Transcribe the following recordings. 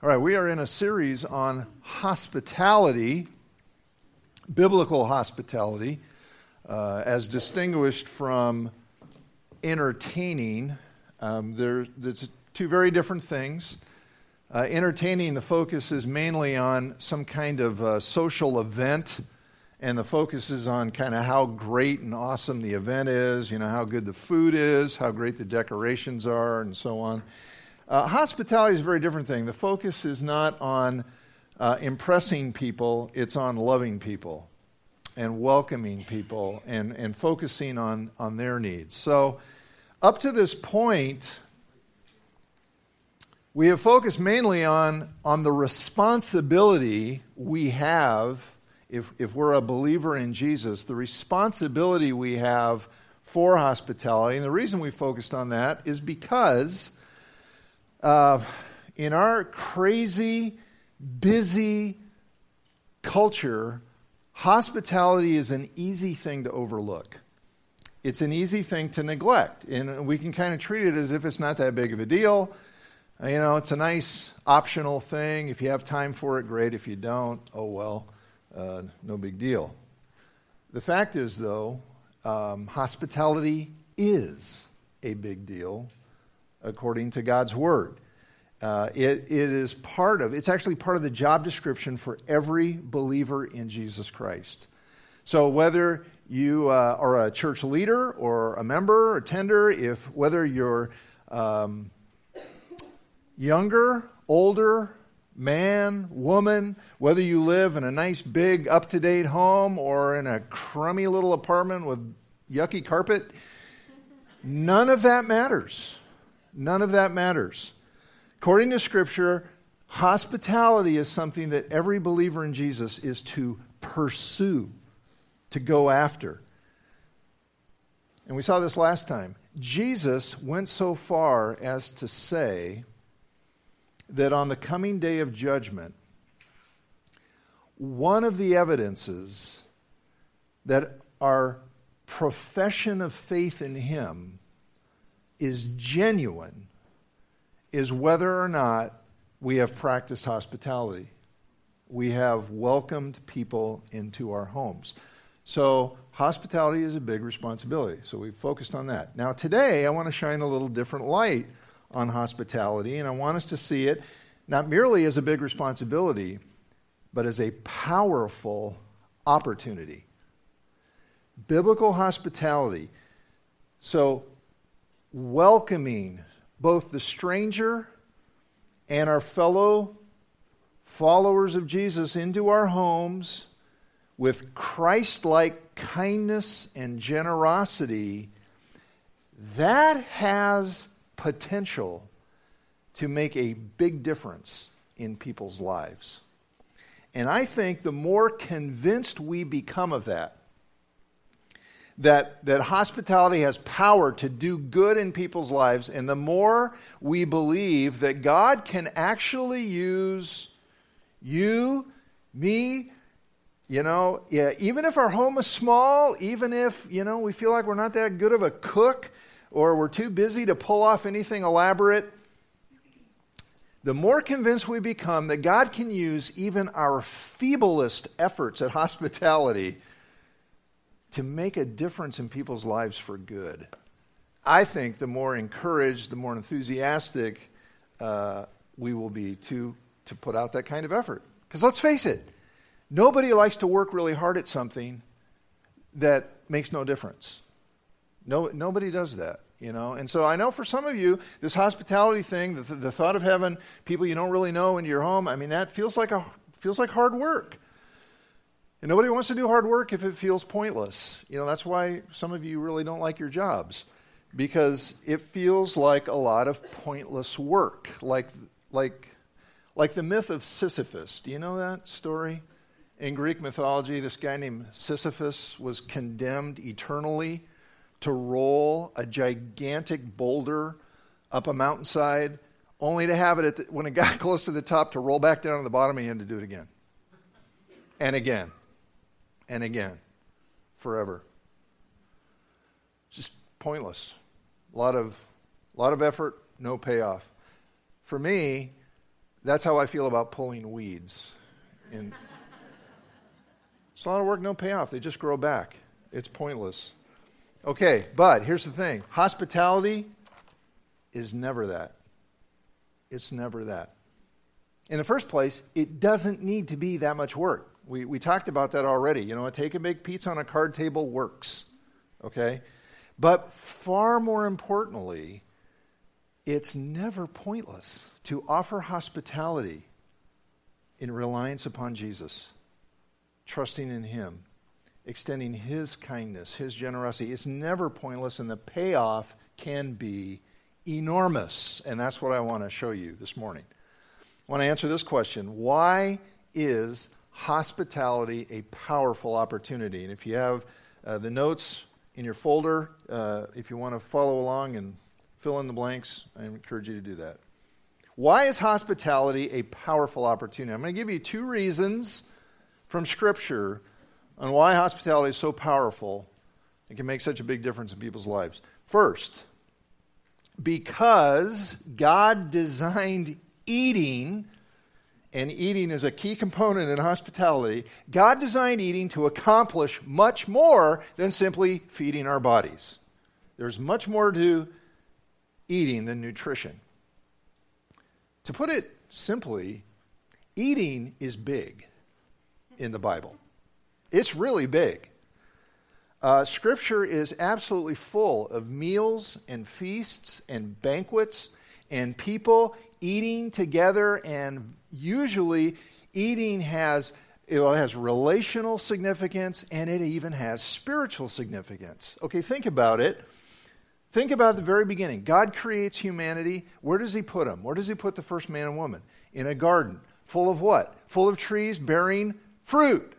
All right, we are in a series on hospitality, biblical hospitality, uh, as distinguished from entertaining. Um, there, there's two very different things. Uh, entertaining, the focus is mainly on some kind of uh, social event, and the focus is on kind of how great and awesome the event is, you know, how good the food is, how great the decorations are, and so on. Uh, hospitality is a very different thing. The focus is not on uh, impressing people, it's on loving people and welcoming people and, and focusing on, on their needs. So, up to this point, we have focused mainly on, on the responsibility we have, if, if we're a believer in Jesus, the responsibility we have for hospitality. And the reason we focused on that is because uh, in our crazy, busy culture, hospitality is an easy thing to overlook. It's an easy thing to neglect, and we can kind of treat it as if it's not that big of a deal. You know, it's a nice optional thing. If you have time for it, great. If you don't, oh well, uh, no big deal. The fact is, though, um, hospitality is a big deal according to God's Word. Uh, it, it is part of, it's actually part of the job description for every believer in Jesus Christ. So whether you uh, are a church leader or a member or tender, if whether you're um, younger, older, man, woman, whether you live in a nice big up to date home or in a crummy little apartment with yucky carpet, none of that matters. None of that matters. According to Scripture, hospitality is something that every believer in Jesus is to pursue, to go after. And we saw this last time. Jesus went so far as to say that on the coming day of judgment, one of the evidences that our profession of faith in Him is genuine is whether or not we have practiced hospitality. We have welcomed people into our homes. So, hospitality is a big responsibility. So, we've focused on that. Now, today, I want to shine a little different light on hospitality, and I want us to see it not merely as a big responsibility, but as a powerful opportunity. Biblical hospitality. So, welcoming both the stranger and our fellow followers of Jesus into our homes with Christ like kindness and generosity, that has potential to make a big difference in people's lives. And I think the more convinced we become of that, that, that hospitality has power to do good in people's lives, and the more we believe that God can actually use you, me, you know, yeah, even if our home is small, even if, you know, we feel like we're not that good of a cook or we're too busy to pull off anything elaborate, the more convinced we become that God can use even our feeblest efforts at hospitality to make a difference in people's lives for good. I think the more encouraged, the more enthusiastic uh, we will be to, to put out that kind of effort. Because let's face it, nobody likes to work really hard at something that makes no difference. No, nobody does that, you know. And so I know for some of you, this hospitality thing, the, the thought of having people you don't really know into your home, I mean, that feels like a feels like hard work. And nobody wants to do hard work if it feels pointless. You know, that's why some of you really don't like your jobs because it feels like a lot of pointless work, like like like the myth of Sisyphus. Do you know that story? In Greek mythology, this guy named Sisyphus was condemned eternally to roll a gigantic boulder up a mountainside, only to have it the, when it got close to the top to roll back down to the bottom and he had to do it again and again and again, forever. Just pointless. A lot of, a lot of effort, no payoff. For me, That's how I feel about pulling weeds. In, it's a lot of work, no payoff. They just grow back. It's pointless. Okay, but here's the thing hospitality is never that. It's never that. In the first place, it doesn't need to be that much work. We, we talked about that already. You know, a take and bake pizza on a card table works. Okay? But far more importantly, it's never pointless to offer hospitality in reliance upon Jesus, trusting in Him, extending His kindness, His generosity. It's never pointless, and the payoff can be enormous. And that's what I want to show you this morning. I want to answer this question Why is hospitality a powerful opportunity? And if you have uh, the notes in your folder, uh, if you want to follow along and fill in the blanks, I encourage you to do that. Why is hospitality a powerful opportunity? I'm going to give you two reasons from Scripture on why hospitality is so powerful and can make such a big difference in people's lives. First, because God designed eating, and eating is a key component in hospitality, God designed eating to accomplish much more than simply feeding our bodies. There's much more to eating than nutrition. To put it simply, eating is big in the Bible. It's really big. Uh, scripture is absolutely full of meals and feasts and banquets and people eating together, and usually eating has it has relational significance and it even has spiritual significance. Okay, think about it. Think about the very beginning. God creates humanity. Where does He put them? Where does He put the first man and woman? In a garden. Full of what? Full of trees bearing fruit.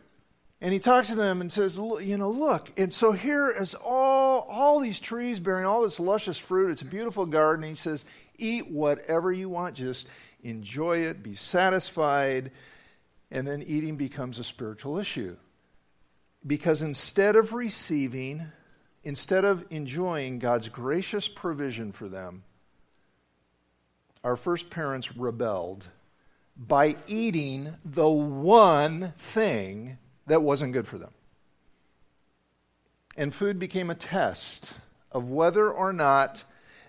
And he talks to them and says, you know, look. And so here is all, all these trees bearing all this luscious fruit. It's a beautiful garden. he says, eat whatever you want. Just enjoy it, be satisfied. And then eating becomes a spiritual issue. Because instead of receiving, instead of enjoying God's gracious provision for them, our first parents rebelled by eating the one thing that wasn't good for them. And food became a test of whether or not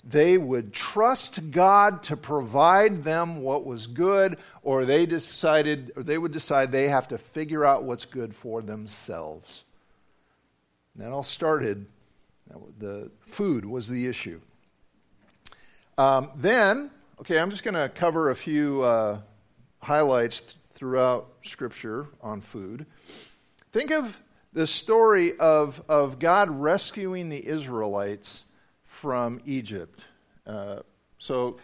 they would trust God to provide them what was good, or they decided, or they would decide they have to figure out what's good for themselves. And that all started, the food was the issue. Um, then, okay, I'm just going to cover a few uh, highlights th- throughout Scripture on food. Think of the story of, of God rescuing the Israelites from Egypt. Uh, so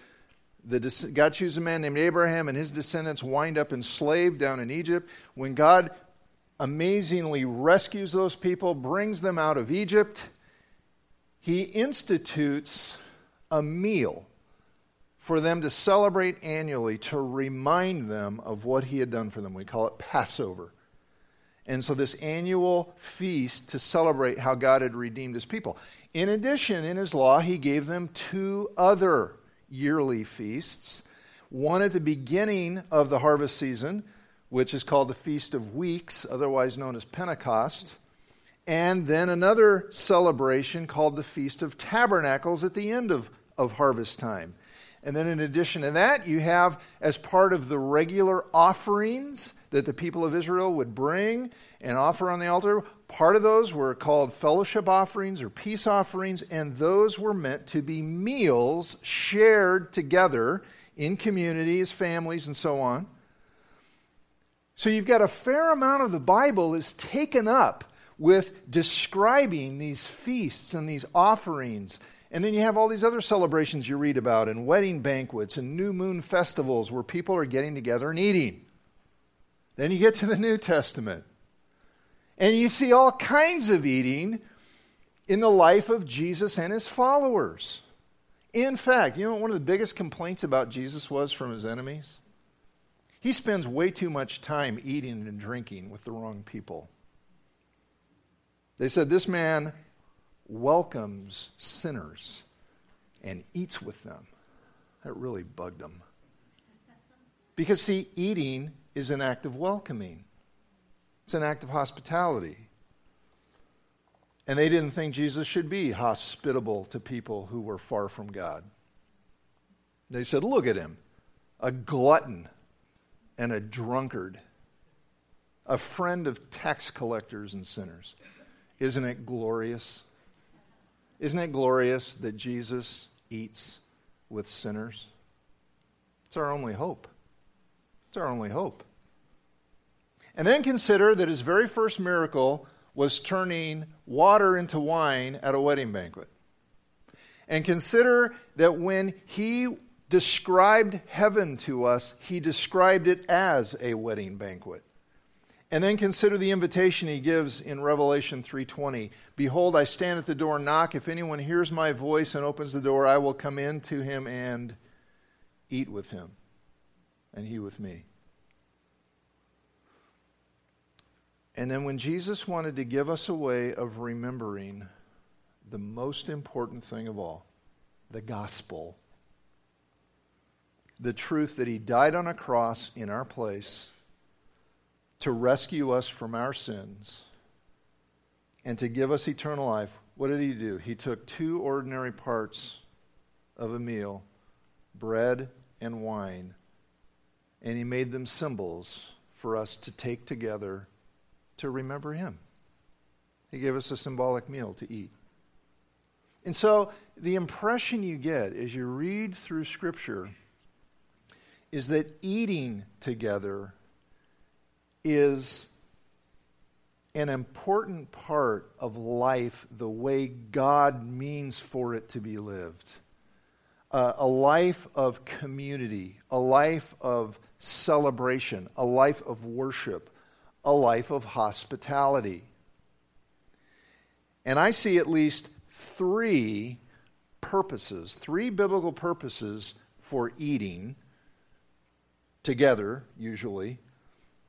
the, God chooses a man named Abraham, and his descendants wind up enslaved down in Egypt. When God amazingly rescues those people, brings them out of Egypt, he institutes a meal for them to celebrate annually to remind them of what he had done for them. We call it Passover. And so, this annual feast to celebrate how God had redeemed his people. In addition, in his law, he gave them two other yearly feasts one at the beginning of the harvest season, which is called the Feast of Weeks, otherwise known as Pentecost, and then another celebration called the Feast of Tabernacles at the end of, of harvest time. And then, in addition to that, you have as part of the regular offerings that the people of Israel would bring and offer on the altar. Part of those were called fellowship offerings or peace offerings, and those were meant to be meals shared together in communities, families, and so on. So you've got a fair amount of the Bible is taken up with describing these feasts and these offerings. And then you have all these other celebrations you read about, and wedding banquets and new moon festivals where people are getting together and eating. Then you get to the New Testament. And you see all kinds of eating in the life of Jesus and his followers. In fact, you know what one of the biggest complaints about Jesus was from his enemies? He spends way too much time eating and drinking with the wrong people. They said, This man welcomes sinners and eats with them. That really bugged them. Because, see, eating is an act of welcoming, it's an act of hospitality. And they didn't think Jesus should be hospitable to people who were far from God. They said, Look at him, a glutton and a drunkard, a friend of tax collectors and sinners. Isn't it glorious? Isn't it glorious that Jesus eats with sinners? It's our only hope. It's our only hope. And then consider that his very first miracle was turning water into wine at a wedding banquet. And consider that when he described heaven to us, he described it as a wedding banquet. And then consider the invitation he gives in Revelation 3:20. Behold, I stand at the door and knock. If anyone hears my voice and opens the door, I will come in to him and eat with him, and he with me. And then when Jesus wanted to give us a way of remembering the most important thing of all, the gospel, the truth that he died on a cross in our place to rescue us from our sins and to give us eternal life, what did he do? He took two ordinary parts of a meal, bread and wine, and he made them symbols for us to take together to remember him. He gave us a symbolic meal to eat. And so the impression you get as you read through Scripture is that eating together is an important part of life the way God means for it to be lived. Uh, a life of community, a life of celebration, a life of worship, a life of hospitality. And I see at least three purposes, three biblical purposes for eating together, usually,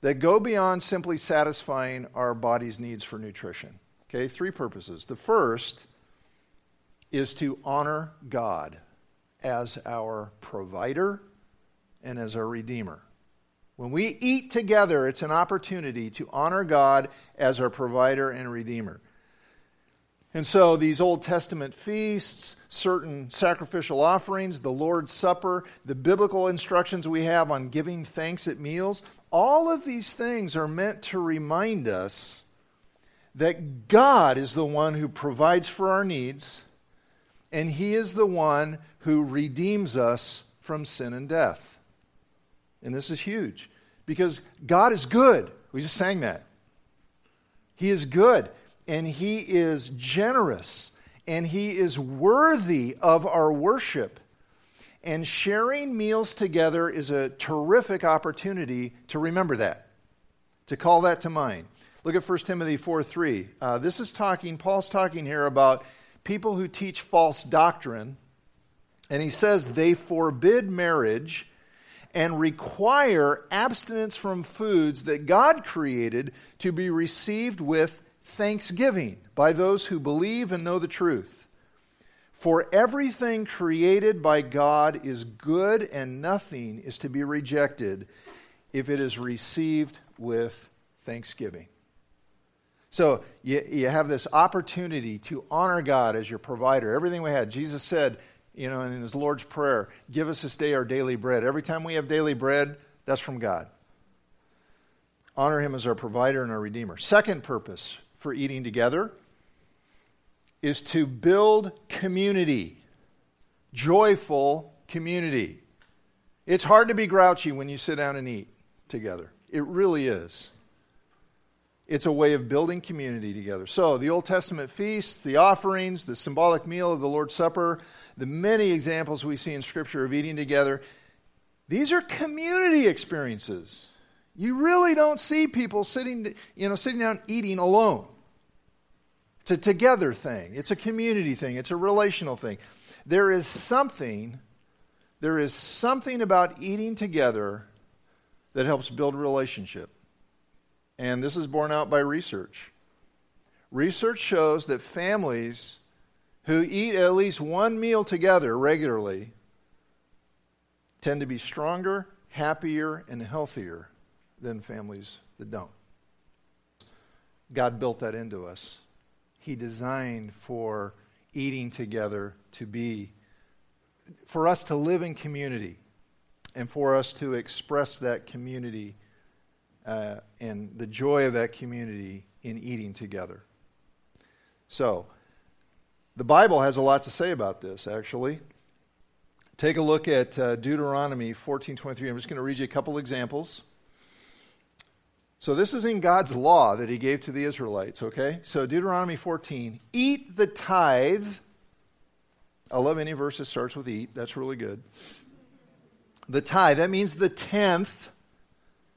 that go beyond simply satisfying our body's needs for nutrition. Okay, three purposes. The first is to honor God as our provider and as our redeemer. When we eat together, it's an opportunity to honor God as our provider and redeemer. And so, these Old Testament feasts, certain sacrificial offerings, the Lord's Supper, the biblical instructions we have on giving thanks at meals, all of these things are meant to remind us that God is the one who provides for our needs, and He is the one who redeems us from sin and death. And this is huge because God is good. We just sang that. He is good and He is generous and He is worthy of our worship. And sharing meals together is a terrific opportunity to remember that, to call that to mind. Look at 1 Timothy 4 3. Uh, this is talking, Paul's talking here about people who teach false doctrine. And he says they forbid marriage and require abstinence from foods that God created to be received with thanksgiving by those who believe and know the truth. For everything created by God is good, and nothing is to be rejected if it is received with thanksgiving. So you, you have this opportunity to honor God as your provider. Everything we had, Jesus said, you know, in his Lord's Prayer, give us this day our daily bread. Every time we have daily bread, that's from God. Honor him as our provider and our redeemer. Second purpose for eating together is to build community, joyful community. It's hard to be grouchy when you sit down and eat together. It really is. It's a way of building community together. So, the Old Testament feasts, the offerings, the symbolic meal of the Lord's Supper, the many examples we see in Scripture of eating together, these are community experiences. You really don't see people sitting, you know, sitting down eating alone. It's a together thing. It's a community thing. It's a relational thing. There is something, there is something about eating together that helps build relationship. And this is borne out by research. Research shows that families who eat at least one meal together regularly tend to be stronger, happier and healthier than families that don't. God built that into us. He designed for eating together to be, for us to live in community and for us to express that community uh, and the joy of that community in eating together. So, the Bible has a lot to say about this, actually. Take a look at uh, Deuteronomy 14:23. I'm just going to read you a couple examples. So this is in God's law that he gave to the Israelites, okay? So Deuteronomy 14, eat the tithe. I love any verse that starts with eat. That's really good. The tithe, that means the tenth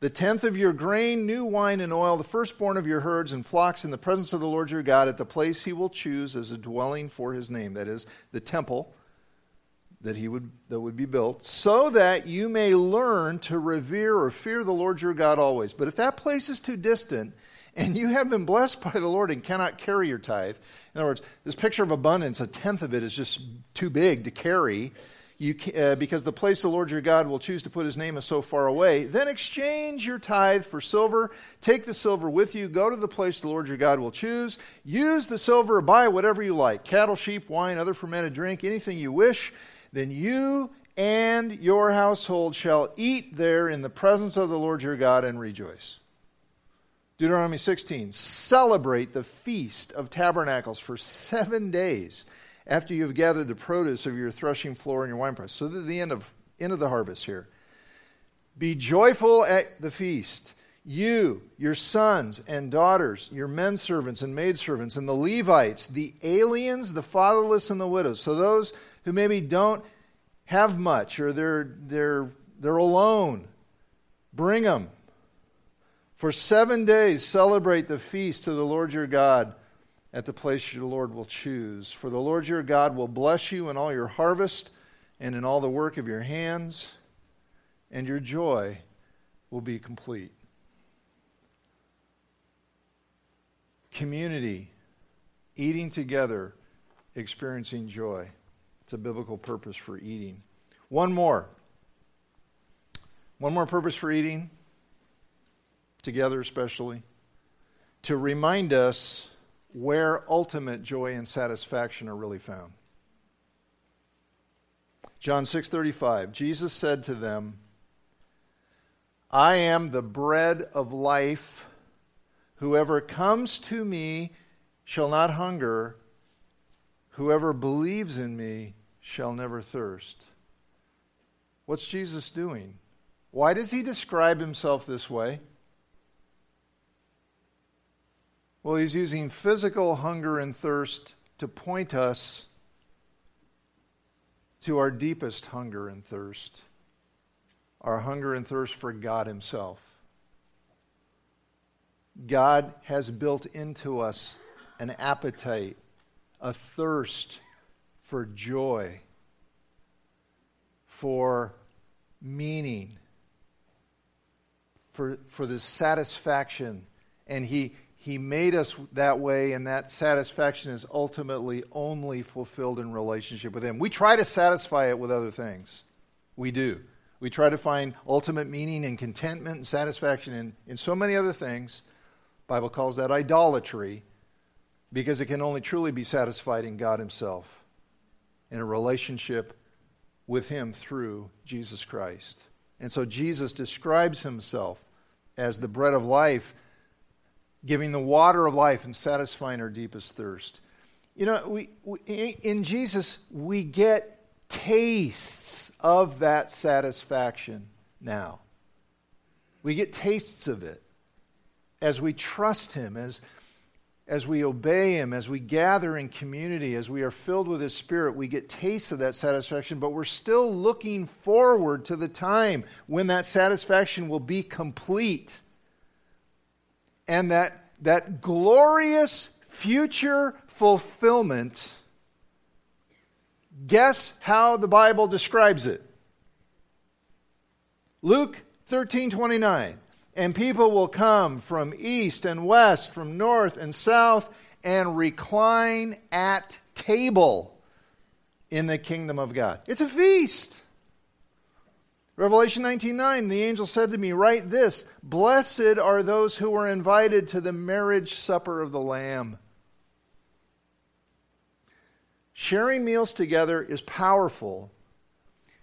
the tenth of your grain, new wine, and oil, the firstborn of your herds and flocks in the presence of the Lord your God at the place he will choose as a dwelling for his name, that is, the temple that he would that would be built so that you may learn to revere or fear the Lord your God always. But if that place is too distant and you have been blessed by the Lord and cannot carry your tithe, in other words, this picture of abundance, a tenth of it is just too big to carry you, uh, because the place the Lord your God will choose to put his name is so far away, then exchange your tithe for silver. Take the silver with you. Go to the place the Lord your God will choose. Use the silver, buy whatever you like cattle, sheep, wine, other fermented drink, anything you wish. Then you and your household shall eat there in the presence of the Lord your God and rejoice. Deuteronomy 16 Celebrate the feast of tabernacles for seven days after you have gathered the produce of your threshing floor and your winepress. So, the end of, end of the harvest here. Be joyful at the feast, you, your sons and daughters, your men servants and maidservants, and the Levites, the aliens, the fatherless, and the widows. So, those who maybe don't have much or they're, they're, they're alone, bring them. For seven days, celebrate the feast to the Lord your God at the place your Lord will choose. For the Lord your God will bless you in all your harvest and in all the work of your hands, and your joy will be complete. Community, eating together, experiencing joy. It's a biblical purpose for eating. One more. One more purpose for eating, together especially, to remind us where ultimate joy and satisfaction are really found. John 6:35 Jesus said to them, I am the bread of life. Whoever comes to me shall not hunger. Whoever believes in me shall never thirst. What's Jesus doing? Why does he describe himself this way? Well, he's using physical hunger and thirst to point us to our deepest hunger and thirst our hunger and thirst for God Himself. God has built into us an appetite, a thirst for joy, for meaning, for, for this satisfaction. And He, he made us that way, and that satisfaction is ultimately only fulfilled in relationship with Him. We try to satisfy it with other things. We do. We try to find ultimate meaning and contentment and satisfaction in, in so many other things. Bible calls that idolatry because it can only truly be satisfied in God Himself, in a relationship with Him through Jesus Christ. And so Jesus describes Himself as the bread of life giving the water of life and satisfying our deepest thirst. You know, we, we, in Jesus, we get tastes of that satisfaction now. We get tastes of it as we trust Him, as, as we obey Him, as we gather in community, as we are filled with His Spirit. We get tastes of that satisfaction, but we're still looking forward to the time when that satisfaction will be complete and that, that glorious future fulfillment, guess how the Bible describes it? Luke 13 29. And people will come from east and west, from north and south, and recline at table in the kingdom of God. It's a feast. Revelation 19:9 the angel said to me write this blessed are those who are invited to the marriage supper of the lamb. Sharing meals together is powerful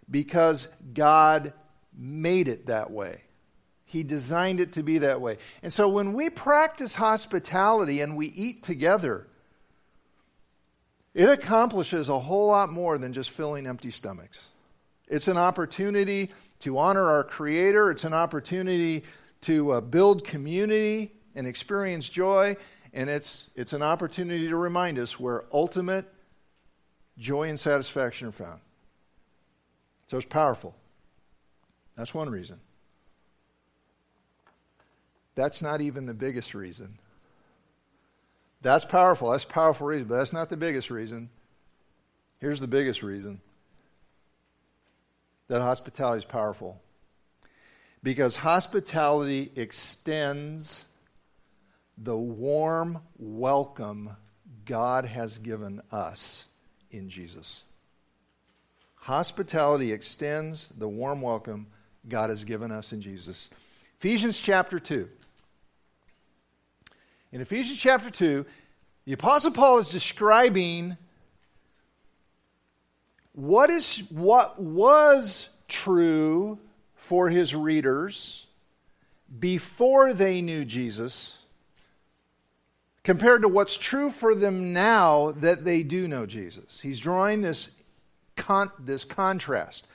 because God made it that way. He designed it to be that way. And so when we practice hospitality and we eat together, it accomplishes a whole lot more than just filling empty stomachs. It's an opportunity to honor our Creator, it's an opportunity to uh, build community and experience joy, and it's, it's an opportunity to remind us where ultimate joy and satisfaction are found. So it's powerful. That's one reason. That's not even the biggest reason. That's powerful. That's powerful reason, but that's not the biggest reason. Here's the biggest reason that hospitality is powerful. Because hospitality extends the warm welcome God has given us in Jesus. Hospitality extends the warm welcome God has given us in Jesus. Ephesians chapter 2. In Ephesians chapter 2, the Apostle Paul is describing what, is, what was true for his readers before they knew Jesus compared to what's true for them now that they do know Jesus. He's drawing this, con- this contrast.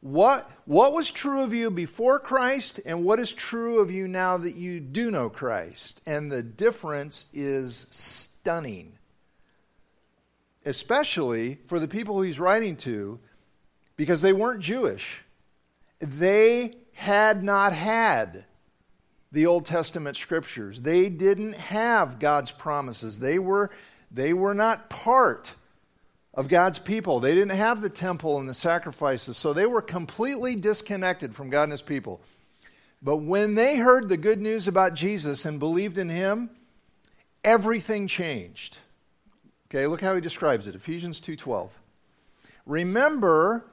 What, what was true of you before Christ, and what is true of you now that you do know Christ? And the difference is stunning. Especially for the people he's writing to, because they weren't Jewish. They had not had the Old Testament scriptures. They didn't have God's promises. They were, they were not part of God's people. They didn't have the temple and the sacrifices, so they were completely disconnected from God and His people. But when they heard the good news about Jesus and believed in Him, everything changed. Okay, look how he describes it. Ephesians 2:12. Remember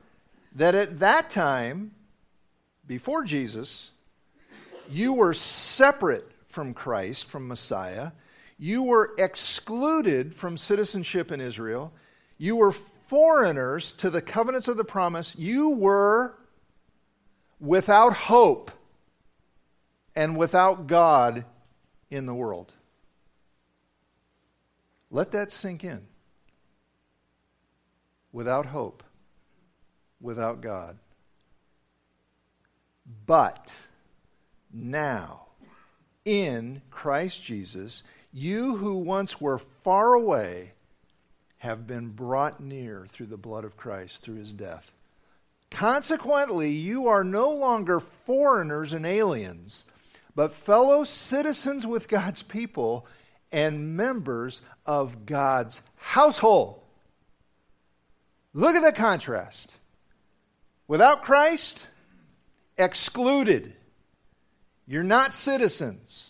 that at that time before Jesus, you were separate from Christ, from Messiah. You were excluded from citizenship in Israel you were foreigners to the covenants of the promise. You were without hope and without God in the world. Let that sink in. Without hope, without God. But now, in Christ Jesus, you who once were far away have been brought near through the blood of Christ, through his death. Consequently, you are no longer foreigners and aliens, but fellow citizens with God's people and members of God's household. Look at the contrast. Without Christ, excluded. You're not citizens.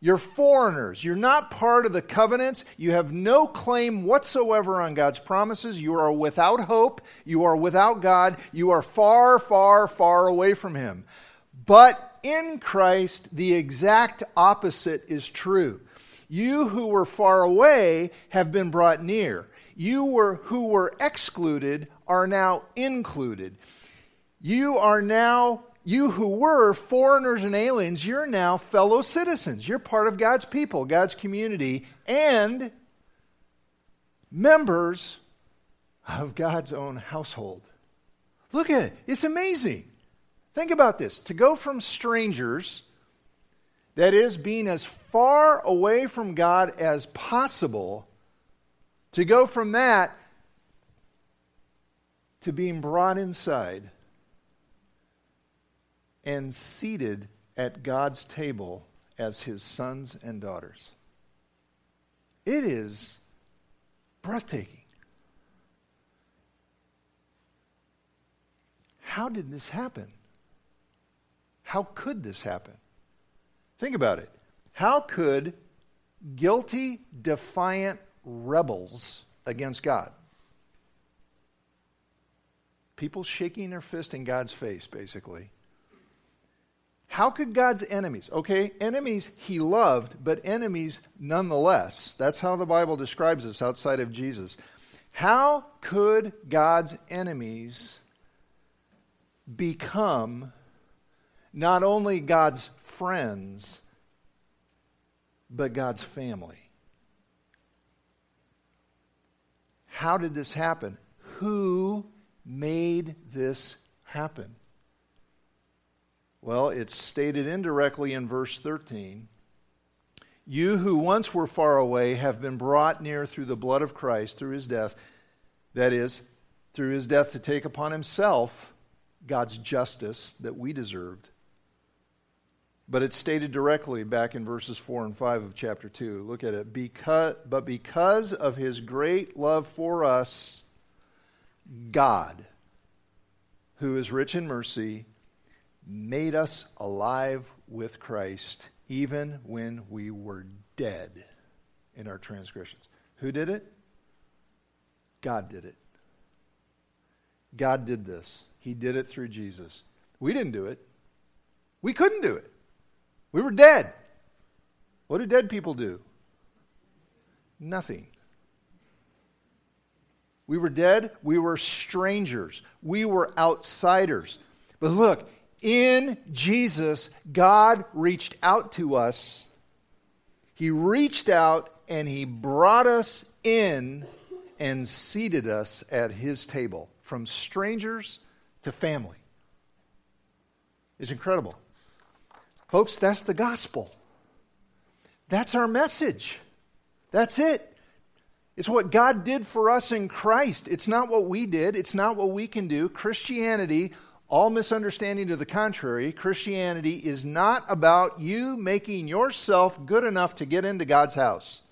You're foreigners. You're not part of the covenants. You have no claim whatsoever on God's promises. You are without hope. You are without God. You are far, far, far away from Him. But in Christ, the exact opposite is true. You who were far away have been brought near. You were, who were excluded are now included. You are now you who were foreigners and aliens, you're now fellow citizens. You're part of God's people, God's community, and members of God's own household. Look at it. It's amazing. Think about this. To go from strangers, that is, being as far away from God as possible, to go from that to being brought inside and seated at God's table as his sons and daughters. It is breathtaking. How did this happen? How could this happen? Think about it. How could guilty, defiant rebels against God, people shaking their fist in God's face, basically. How could God's enemies, okay, enemies he loved, but enemies nonetheless, that's how the Bible describes us outside of Jesus. How could God's enemies become not only God's friends, but God's family? How did this happen? Who made this happen? Well, it's stated indirectly in verse 13. You who once were far away have been brought near through the blood of Christ, through his death. That is, through his death to take upon himself God's justice that we deserved. But it's stated directly back in verses 4 and 5 of chapter 2. Look at it. Because, but because of his great love for us, God, who is rich in mercy, made us alive with Christ even when we were dead in our transgressions. Who did it? God did it. God did this. He did it through Jesus. We didn't do it. We couldn't do it. We were dead. What do dead people do? Nothing. We were dead. We were strangers. We were outsiders. But look, in Jesus, God reached out to us. He reached out and He brought us in and seated us at His table, from strangers to family. It's incredible. Folks, that's the gospel. That's our message. That's it. It's what God did for us in Christ. It's not what we did, it's not what we can do. Christianity all misunderstanding to the contrary, Christianity is not about you making yourself good enough to get into God's house.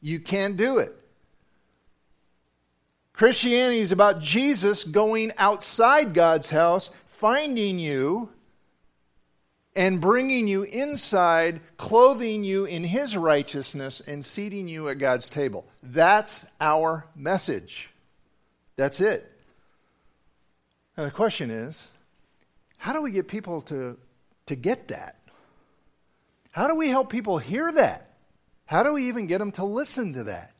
You can't do it. Christianity is about Jesus going outside God's house, finding you, and bringing you inside, clothing you in his righteousness, and seating you at God's table. That's our message. That's it. Now, the question is how do we get people to, to get that? How do we help people hear that? How do we even get them to listen to that?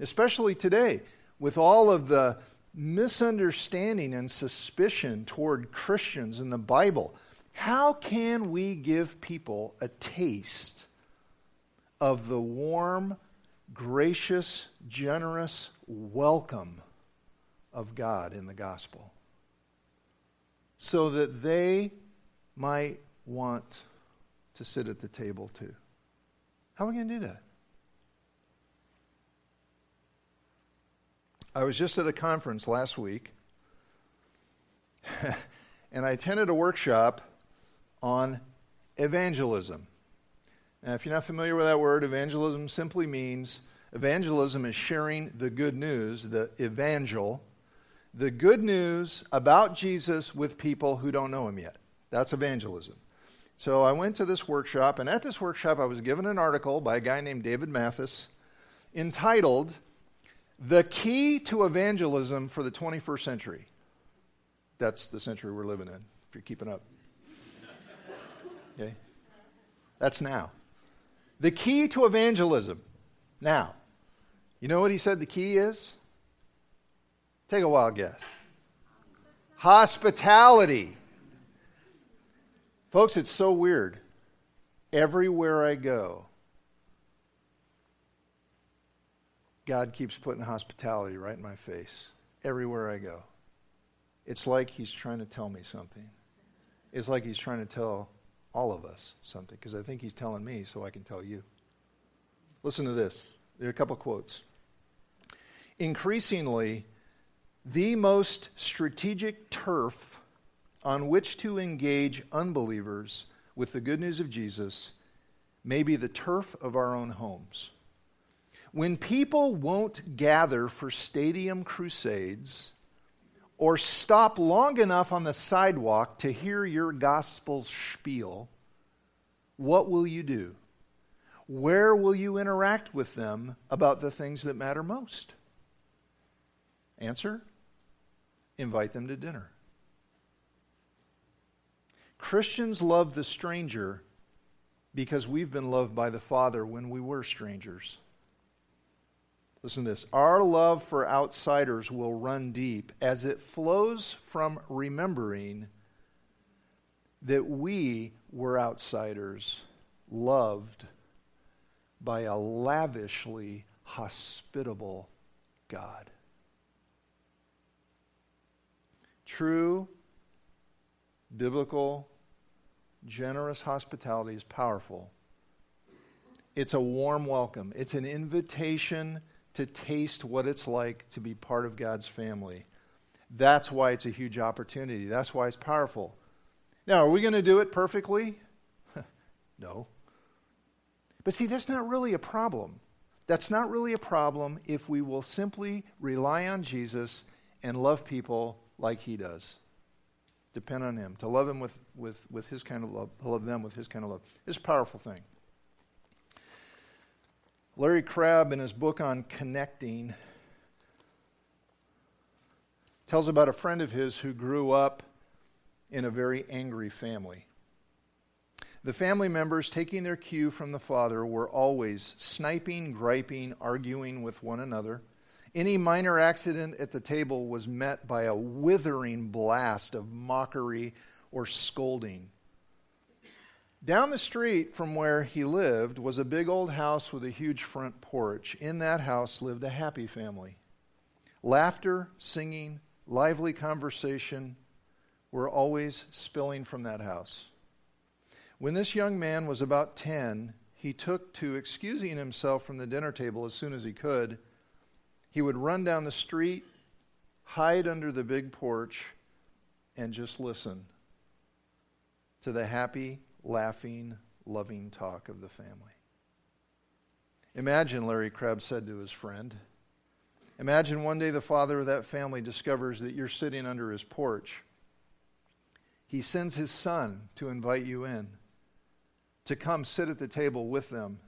Especially today, with all of the misunderstanding and suspicion toward Christians in the Bible. How can we give people a taste of the warm, gracious, generous welcome of God in the gospel? so that they might want to sit at the table too. How are we going to do that? I was just at a conference last week, and I attended a workshop on evangelism. Now, if you're not familiar with that word, evangelism simply means evangelism is sharing the good news, the evangel, the good news about Jesus with people who don't know him yet. That's evangelism. So I went to this workshop, and at this workshop, I was given an article by a guy named David Mathis entitled The Key to Evangelism for the 21st Century. That's the century we're living in, if you're keeping up. Okay? That's now. The key to evangelism. Now, you know what he said the key is? Take a wild guess. Hospitality. Folks, it's so weird. Everywhere I go, God keeps putting hospitality right in my face. Everywhere I go. It's like He's trying to tell me something. It's like He's trying to tell all of us something, because I think He's telling me so I can tell you. Listen to this. There are a couple quotes. Increasingly, the most strategic turf on which to engage unbelievers with the good news of Jesus may be the turf of our own homes. When people won't gather for stadium crusades or stop long enough on the sidewalk to hear your gospel spiel, what will you do? Where will you interact with them about the things that matter most? Answer invite them to dinner. Christians love the stranger because we've been loved by the Father when we were strangers. Listen to this. Our love for outsiders will run deep as it flows from remembering that we were outsiders, loved by a lavishly hospitable God. True biblical generous hospitality is powerful. It's a warm welcome, it's an invitation to taste what it's like to be part of God's family. That's why it's a huge opportunity. That's why it's powerful. Now, are we going to do it perfectly? no. But see, that's not really a problem. That's not really a problem if we will simply rely on Jesus and love people like he does depend on Him, to love Him with, with, with His kind of love, to love them with His kind of love. It's a powerful thing. Larry Crabb, in his book on connecting, tells about a friend of his who grew up in a very angry family. The family members, taking their cue from the father, were always sniping, griping, arguing with one another. Any minor accident at the table was met by a withering blast of mockery or scolding. Down the street from where he lived was a big old house with a huge front porch. In that house lived a happy family. Laughter, singing, lively conversation were always spilling from that house. When this young man was about 10, he took to excusing himself from the dinner table as soon as he could he would run down the street, hide under the big porch, and just listen to the happy, laughing, loving talk of the family. Imagine, Larry Crabb said to his friend, imagine one day the father of that family discovers that you're sitting under his porch. He sends his son to invite you in, to come sit at the table with them,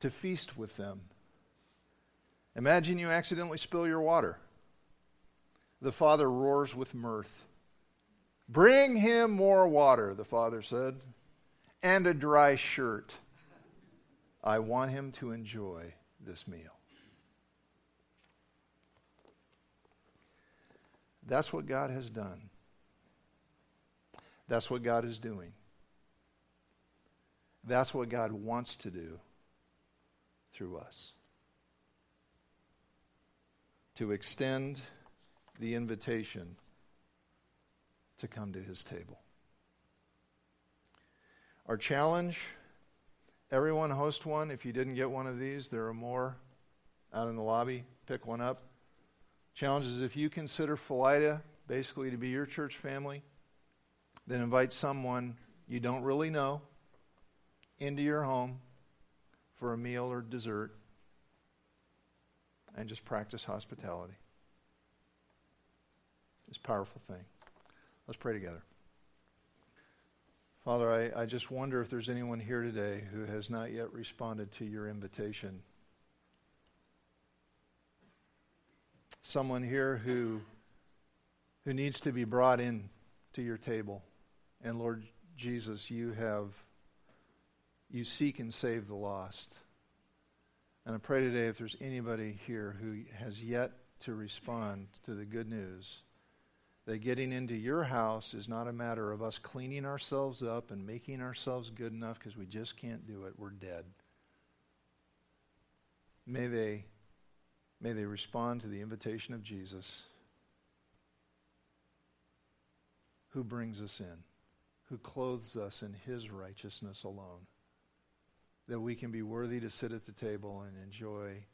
to feast with them Imagine you accidentally spill your water. The father roars with mirth. Bring him more water, the father said, and a dry shirt. I want him to enjoy this meal. That's what God has done. That's what God is doing. That's what God wants to do through us to extend the invitation to come to his table. Our challenge everyone host one. If you didn't get one of these, there are more out in the lobby. Pick one up. Challenge is if you consider Philida basically to be your church family, then invite someone you don't really know into your home for a meal or dessert and just practice hospitality. It's a powerful thing. Let's pray together. Father, I, I just wonder if there's anyone here today who has not yet responded to your invitation. Someone here who, who needs to be brought in to your table. And Lord Jesus, you have, you seek and save the lost. And I pray today if there's anybody here who has yet to respond to the good news that getting into your house is not a matter of us cleaning ourselves up and making ourselves good enough because we just can't do it. We're dead. May they, may they respond to the invitation of Jesus who brings us in, who clothes us in his righteousness alone that we can be worthy to sit at the table and enjoy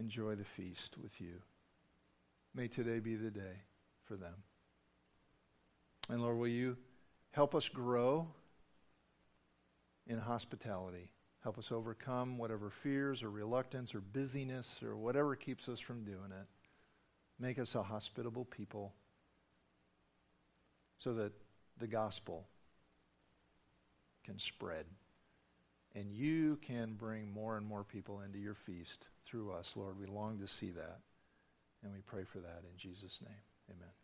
enjoy the feast with you. May today be the day for them. And Lord, will you help us grow in hospitality? Help us overcome whatever fears or reluctance or busyness or whatever keeps us from doing it. Make us a hospitable people so that the gospel can spread. And you can bring more and more people into your feast through us, Lord. We long to see that. And we pray for that in Jesus' name. Amen.